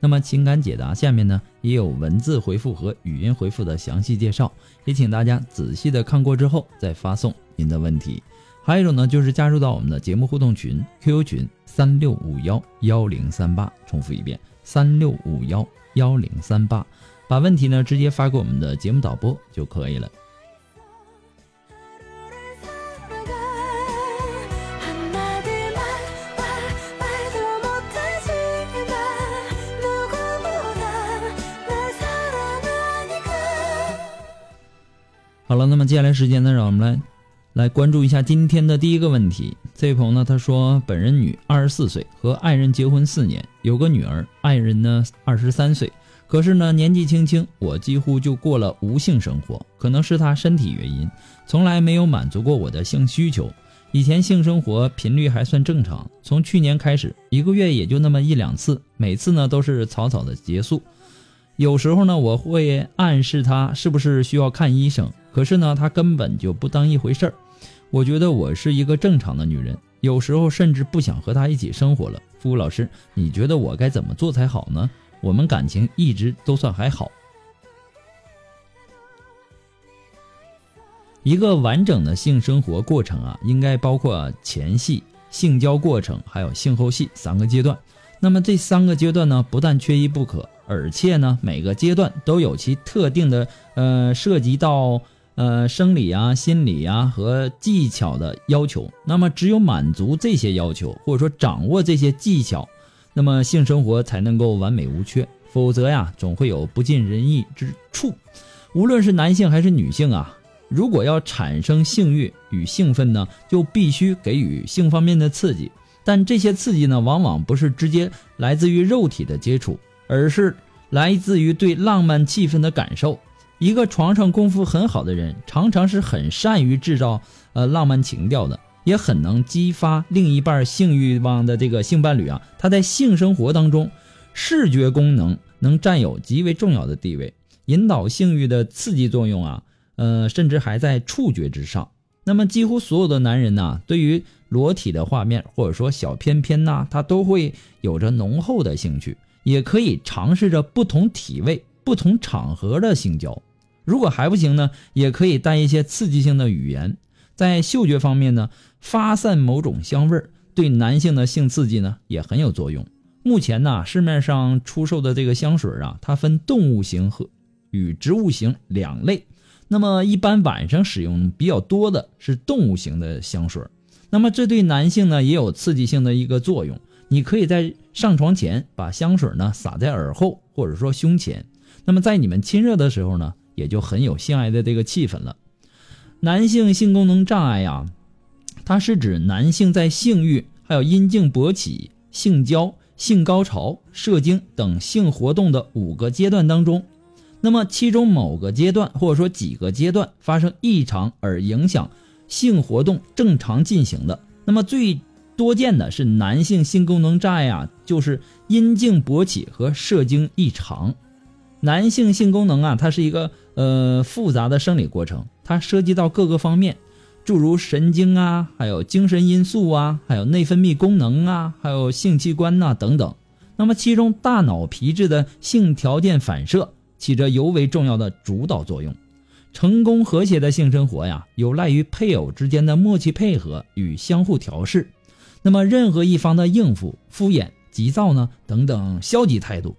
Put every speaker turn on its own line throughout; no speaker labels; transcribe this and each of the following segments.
那么情感解答下面呢也有文字回复和语音回复的详细介绍，也请大家仔细的看过之后再发送您的问题。还有一种呢就是加入到我们的节目互动群 QQ 群三六五幺幺零三八，重复一遍三六五幺幺零三八，把问题呢直接发给我们的节目导播就可以了。好了，那么接下来时间呢，让我们来来关注一下今天的第一个问题。这位朋友呢，他说，本人女，二十四岁，和爱人结婚四年，有个女儿，爱人呢二十三岁，可是呢年纪轻轻，我几乎就过了无性生活，可能是他身体原因，从来没有满足过我的性需求。以前性生活频率还算正常，从去年开始，一个月也就那么一两次，每次呢都是草草的结束。有时候呢，我会暗示他是不是需要看医生。可是呢，他根本就不当一回事儿。我觉得我是一个正常的女人，有时候甚至不想和他一起生活了。付老师，你觉得我该怎么做才好呢？我们感情一直都算还好。一个完整的性生活过程啊，应该包括前戏、性交过程，还有性后戏三个阶段。那么这三个阶段呢，不但缺一不可，而且呢，每个阶段都有其特定的呃，涉及到。呃，生理啊、心理啊和技巧的要求，那么只有满足这些要求，或者说掌握这些技巧，那么性生活才能够完美无缺。否则呀，总会有不尽人意之处。无论是男性还是女性啊，如果要产生性欲与兴奋呢，就必须给予性方面的刺激。但这些刺激呢，往往不是直接来自于肉体的接触，而是来自于对浪漫气氛的感受。一个床上功夫很好的人，常常是很善于制造呃浪漫情调的，也很能激发另一半性欲望的这个性伴侣啊。他在性生活当中，视觉功能能占有极为重要的地位，引导性欲的刺激作用啊，呃，甚至还在触觉之上。那么，几乎所有的男人呢，对于裸体的画面或者说小片片呐，他都会有着浓厚的兴趣，也可以尝试着不同体位、不同场合的性交。如果还不行呢，也可以带一些刺激性的语言，在嗅觉方面呢，发散某种香味儿，对男性的性刺激呢也很有作用。目前呢，市面上出售的这个香水啊，它分动物型和与植物型两类。那么一般晚上使用比较多的是动物型的香水，那么这对男性呢也有刺激性的一个作用。你可以在上床前把香水呢撒在耳后或者说胸前，那么在你们亲热的时候呢。也就很有性爱的这个气氛了。男性性功能障碍呀，它是指男性在性欲、还有阴茎勃起、性交、性高潮、射精等性活动的五个阶段当中，那么其中某个阶段或者说几个阶段发生异常而影响性活动正常进行的。那么最多见的是男性性功能障碍啊，就是阴茎勃起和射精异常。男性性功能啊，它是一个呃复杂的生理过程，它涉及到各个方面，诸如神经啊，还有精神因素啊，还有内分泌功能啊，还有性器官呐等等。那么其中大脑皮质的性条件反射起着尤为重要的主导作用。成功和谐的性生活呀，有赖于配偶之间的默契配合与相互调试。那么任何一方的应付、敷衍、急躁呢等等消极态度。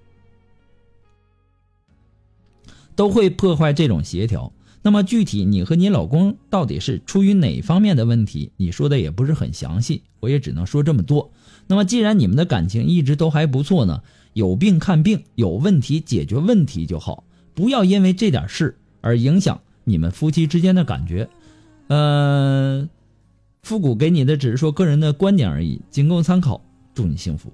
都会破坏这种协调。那么具体你和你老公到底是出于哪方面的问题？你说的也不是很详细，我也只能说这么多。那么既然你们的感情一直都还不错呢，有病看病，有问题解决问题就好，不要因为这点事而影响你们夫妻之间的感觉。呃，复古给你的只是说个人的观点而已，仅供参考。祝你幸福。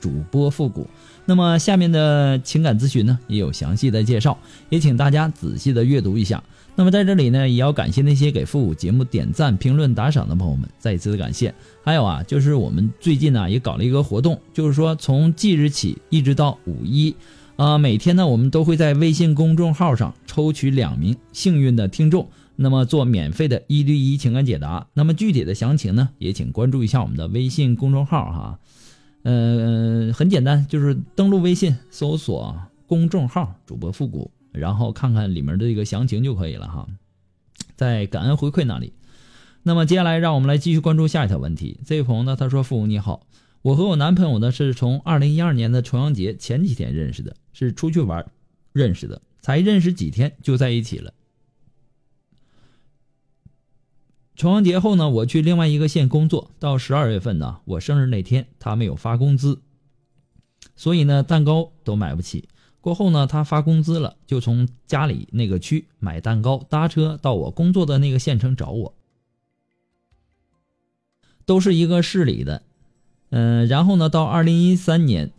主播复古。那么下面的情感咨询呢，也有详细的介绍，也请大家仔细的阅读一下。那么在这里呢，也要感谢那些给复古节目点赞、评论、打赏的朋友们，再一次的感谢。还有啊，就是我们最近呢也搞了一个活动，就是说从即日起一直到五一，啊，每天呢我们都会在微信公众号上抽取两名幸运的听众，那么做免费的一对一情感解答。那么具体的详情呢，也请关注一下我们的微信公众号哈。嗯，很简单，就是登录微信，搜索公众号“主播复古”，然后看看里面的这个详情就可以了哈。在感恩回馈那里。那么接下来，让我们来继续关注下一条问题。这位朋友呢，他说：“复古你好，我和我男朋友呢是从二零一二年的重阳节前几天认识的，是出去玩认识的，才认识几天就在一起了。重阳节后呢，我去另外一个县工作，到十二月份呢，我生日那天他没有发工资，所以呢，蛋糕都买不起。过后呢，他发工资了，就从家里那个区买蛋糕，搭车到我工作的那个县城找我，都是一个市里的。嗯，然后呢，到二零一三年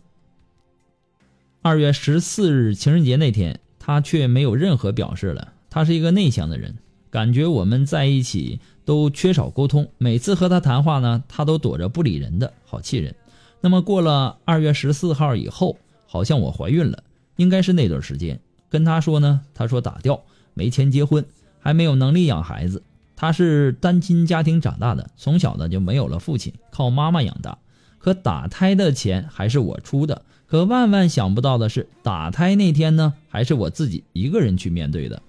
二月十四日情人节那天，他却没有任何表示了。他是一个内向的人，感觉我们在一起。都缺少沟通，每次和他谈话呢，他都躲着不理人的，好气人。那么过了二月十四号以后，好像我怀孕了，应该是那段时间。跟他说呢，他说打掉，没钱结婚，还没有能力养孩子。他是单亲家庭长大的，从小呢就没有了父亲，靠妈妈养大。可打胎的钱还是我出的。可万万想不到的是，打胎那天呢，还是我自己一个人去面对的。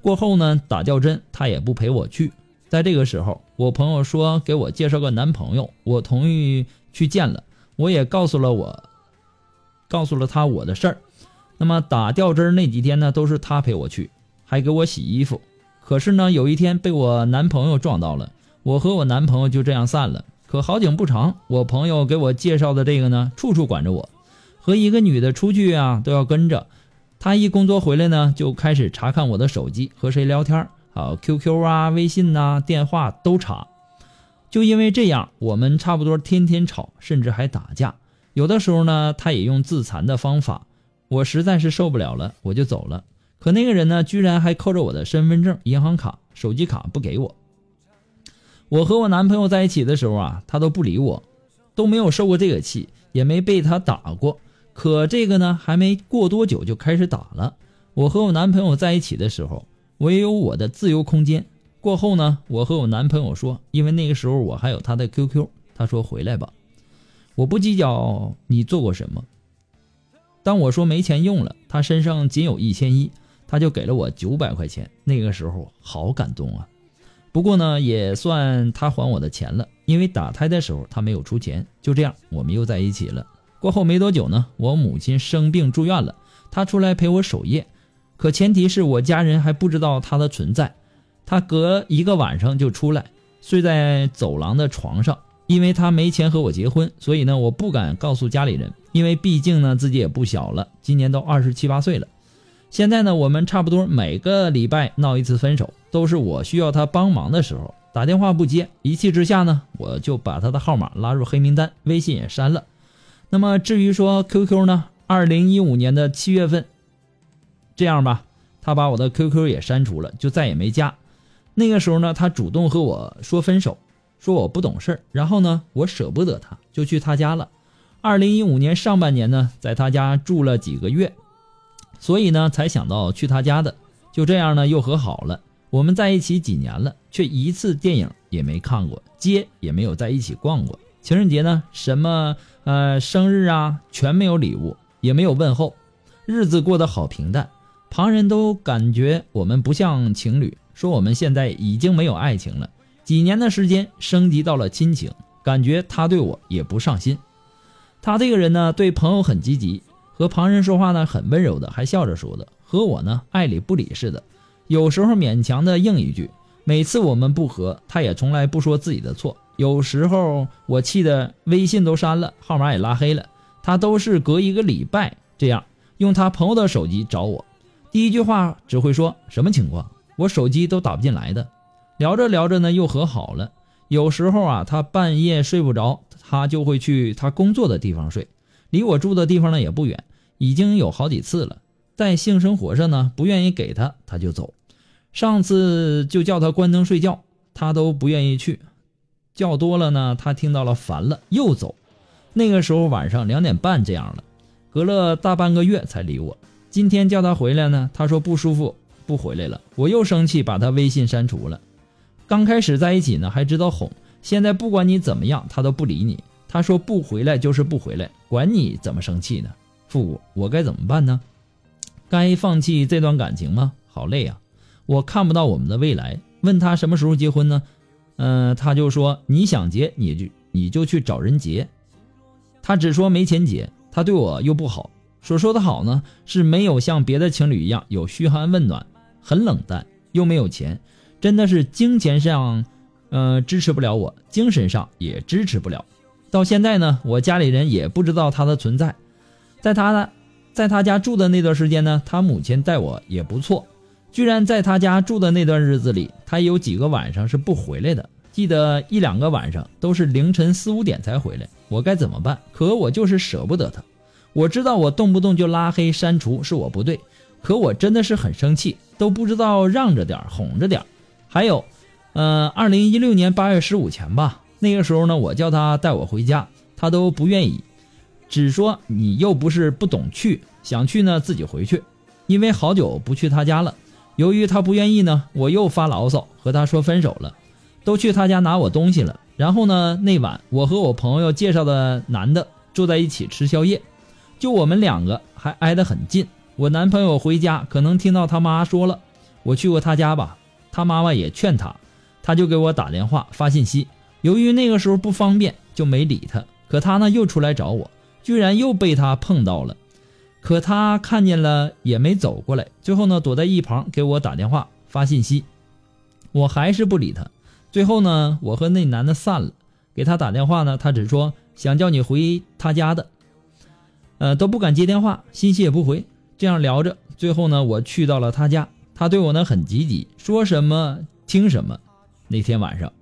过后呢，打吊针他也不陪我去。在这个时候，我朋友说给我介绍个男朋友，我同意去见了。我也告诉了我，告诉了他我的事儿。那么打吊针那几天呢，都是他陪我去，还给我洗衣服。可是呢，有一天被我男朋友撞到了，我和我男朋友就这样散了。可好景不长，我朋友给我介绍的这个呢，处处管着我，和一个女的出去啊都要跟着。他一工作回来呢，就开始查看我的手机，和谁聊天。好，QQ 啊，微信呐，电话都查。就因为这样，我们差不多天天吵，甚至还打架。有的时候呢，他也用自残的方法。我实在是受不了了，我就走了。可那个人呢，居然还扣着我的身份证、银行卡、手机卡不给我。我和我男朋友在一起的时候啊，他都不理我，都没有受过这个气，也没被他打过。可这个呢，还没过多久就开始打了。我和我男朋友在一起的时候。我也有我的自由空间。过后呢，我和我男朋友说，因为那个时候我还有他的 QQ，他说回来吧，我不计较你做过什么。当我说没钱用了，他身上仅有一千一，他就给了我九百块钱。那个时候好感动啊。不过呢，也算他还我的钱了，因为打胎的时候他没有出钱。就这样，我们又在一起了。过后没多久呢，我母亲生病住院了，他出来陪我守夜。可前提是我家人还不知道他的存在，他隔一个晚上就出来，睡在走廊的床上。因为他没钱和我结婚，所以呢，我不敢告诉家里人，因为毕竟呢自己也不小了，今年都二十七八岁了。现在呢，我们差不多每个礼拜闹一次分手，都是我需要他帮忙的时候打电话不接，一气之下呢，我就把他的号码拉入黑名单，微信也删了。那么至于说 QQ 呢，二零一五年的七月份。这样吧，他把我的 QQ 也删除了，就再也没加。那个时候呢，他主动和我说分手，说我不懂事然后呢，我舍不得他，就去他家了。二零一五年上半年呢，在他家住了几个月，所以呢，才想到去他家的。就这样呢，又和好了。我们在一起几年了，却一次电影也没看过，街也没有在一起逛过。情人节呢，什么呃生日啊，全没有礼物，也没有问候，日子过得好平淡。旁人都感觉我们不像情侣，说我们现在已经没有爱情了。几年的时间升级到了亲情，感觉他对我也不上心。他这个人呢，对朋友很积极，和旁人说话呢很温柔的，还笑着说的，和我呢爱理不理似的。有时候勉强的应一句，每次我们不和，他也从来不说自己的错。有时候我气的微信都删了，号码也拉黑了，他都是隔一个礼拜这样用他朋友的手机找我，第一句话只会说什么情况，我手机都打不进来的。聊着聊着呢，又和好了。有时候啊，他半夜睡不着，他就会去他工作的地方睡，离我住的地方呢也不远，已经有好几次了。在性生活上呢，不愿意给他，他就走。上次就叫他关灯睡觉，他都不愿意去，叫多了呢，他听到了烦了又走。那个时候晚上两点半这样了，隔了大半个月才理我。今天叫他回来呢，他说不舒服不回来了。我又生气，把他微信删除了。刚开始在一起呢，还知道哄，现在不管你怎么样，他都不理你。他说不回来就是不回来，管你怎么生气呢？复古，我该怎么办呢？该放弃这段感情吗？好累啊。我看不到我们的未来，问他什么时候结婚呢？嗯，他就说你想结你就你就去找人结，他只说没钱结，他对我又不好，所说的好呢是没有像别的情侣一样有嘘寒问暖，很冷淡，又没有钱，真的是金钱上，呃支持不了我，精神上也支持不了。到现在呢，我家里人也不知道他的存在，在他的在他家住的那段时间呢，他母亲待我也不错。居然在他家住的那段日子里，他有几个晚上是不回来的。记得一两个晚上都是凌晨四五点才回来，我该怎么办？可我就是舍不得他。我知道我动不动就拉黑删除是我不对，可我真的是很生气，都不知道让着点哄着点还有，呃，二零一六年八月十五前吧，那个时候呢，我叫他带我回家，他都不愿意，只说你又不是不懂去，想去呢自己回去，因为好久不去他家了。由于他不愿意呢，我又发牢骚和他说分手了，都去他家拿我东西了。然后呢，那晚我和我朋友介绍的男的坐在一起吃宵夜，就我们两个还挨得很近。我男朋友回家可能听到他妈说了，我去过他家吧，他妈妈也劝他，他就给我打电话发信息。由于那个时候不方便，就没理他。可他呢又出来找我，居然又被他碰到了。可他看见了也没走过来，最后呢躲在一旁给我打电话发信息，我还是不理他。最后呢我和那男的散了，给他打电话呢他只说想叫你回他家的，呃都不敢接电话，信息也不回。这样聊着，最后呢我去到了他家，他对我呢很积极，说什么听什么。那天晚上，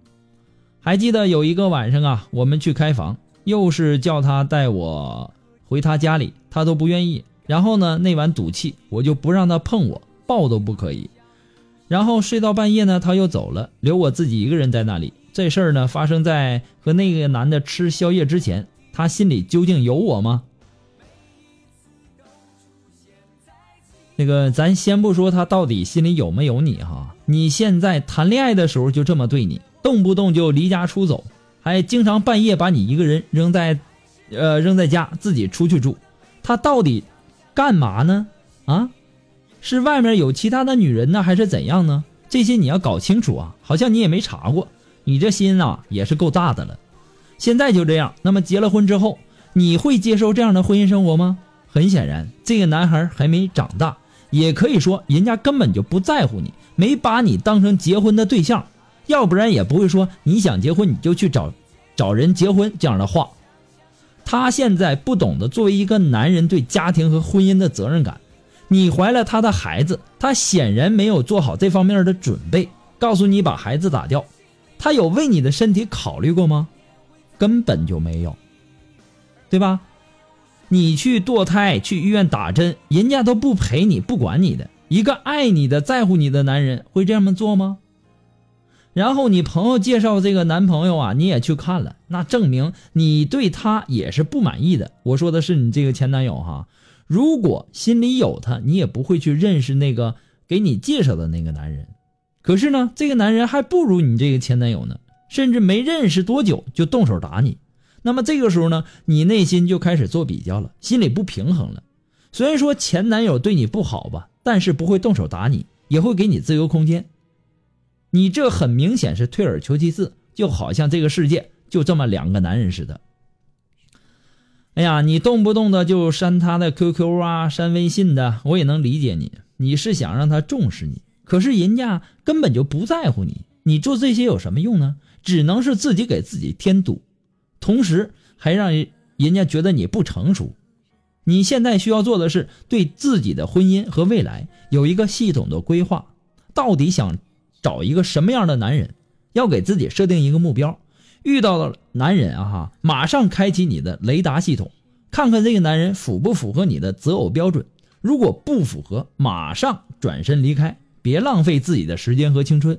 还记得有一个晚上啊，我们去开房，又是叫他带我回他家里，他都不愿意。然后呢，那晚赌气，我就不让他碰我，抱都不可以。然后睡到半夜呢，他又走了，留我自己一个人在那里。这事儿呢，发生在和那个男的吃宵夜之前，他心里究竟有我吗？那个，咱先不说他到底心里有没有你哈，你现在谈恋爱的时候就这么对你，动不动就离家出走，还经常半夜把你一个人扔在，呃，扔在家自己出去住，他到底？干嘛呢？啊，是外面有其他的女人呢，还是怎样呢？这些你要搞清楚啊！好像你也没查过，你这心啊也是够大的了。现在就这样，那么结了婚之后，你会接受这样的婚姻生活吗？很显然，这个男孩还没长大，也可以说人家根本就不在乎你，没把你当成结婚的对象，要不然也不会说你想结婚你就去找找人结婚这样的话。他现在不懂得作为一个男人对家庭和婚姻的责任感。你怀了他的孩子，他显然没有做好这方面的准备。告诉你把孩子打掉，他有为你的身体考虑过吗？根本就没有，对吧？你去堕胎，去医院打针，人家都不陪你，不管你的。一个爱你的、在乎你的男人会这么做吗？然后你朋友介绍这个男朋友啊，你也去看了，那证明你对他也是不满意的。我说的是你这个前男友哈，如果心里有他，你也不会去认识那个给你介绍的那个男人。可是呢，这个男人还不如你这个前男友呢，甚至没认识多久就动手打你。那么这个时候呢，你内心就开始做比较了，心里不平衡了。虽然说前男友对你不好吧，但是不会动手打你，也会给你自由空间。你这很明显是退而求其次，就好像这个世界就这么两个男人似的。哎呀，你动不动的就删他的 QQ 啊，删微信的，我也能理解你，你是想让他重视你。可是人家根本就不在乎你，你做这些有什么用呢？只能是自己给自己添堵，同时还让人家觉得你不成熟。你现在需要做的是对自己的婚姻和未来有一个系统的规划，到底想。找一个什么样的男人，要给自己设定一个目标。遇到了男人啊，马上开启你的雷达系统，看看这个男人符不符合你的择偶标准。如果不符合，马上转身离开，别浪费自己的时间和青春。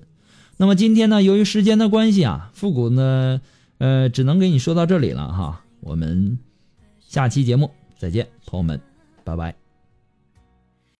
那么今天呢，由于时间的关系啊，复古呢，呃，只能给你说到这里了哈。我们下期节目再见，朋友们，拜拜。